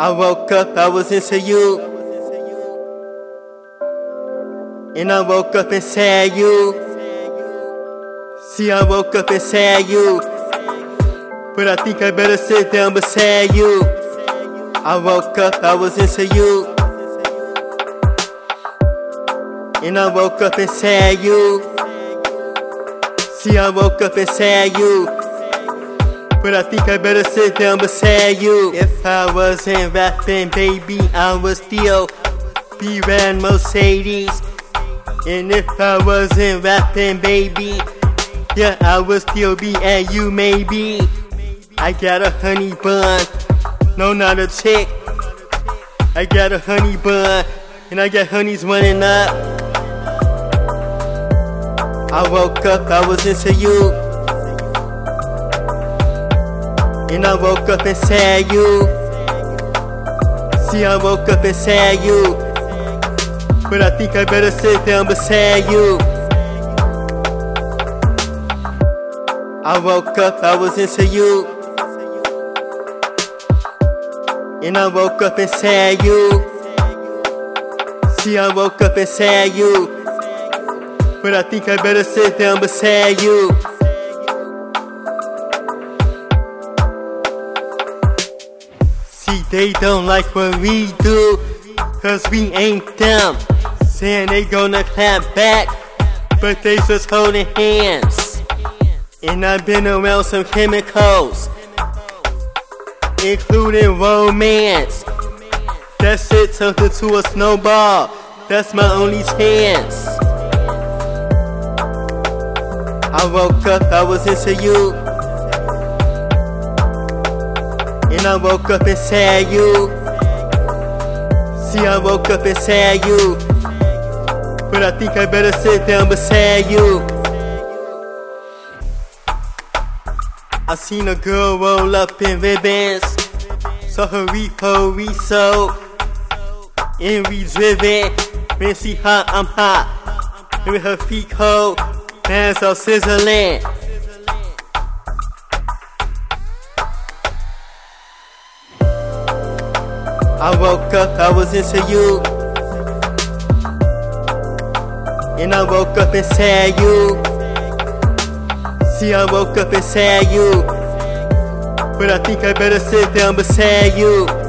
I woke up, I was into you. And I woke up and said you. See, I woke up and said you. But I think I better sit down beside you. I woke up, I was into you. And I woke up and said you. See, I woke up and said you. But I think I better sit down beside you. If I wasn't rapping, baby, I would still be ran Mercedes. And if I wasn't rapping, baby, yeah, I would still be at you, maybe. I got a honey bun, no, not a chick. I got a honey bun, and I got honeys running up. I woke up, I was into you. And I woke up and said you. See, I woke up and said you. But I think I better sit down beside you. I woke up, I was into you. And I woke up and said you. See, I woke up and said you. But I think I better sit down beside you. See, they don't like what we do, cause we ain't them. Saying they gonna clap back, but they just holding hands. And I've been around some chemicals, including romance. That shit turned into a snowball, that's my only chance. I woke up, I was into you. And I woke up and said you. See, I woke up and said you. But I think I better sit down beside you. I seen a girl roll up in ribbons. Saw her repo resold. And we driven. When she hot, I'm hot. And with her feet cold, hands all sizzling. I woke up, I was into you. And I woke up and said you. See, I woke up and said you. But I think I better sit down beside you.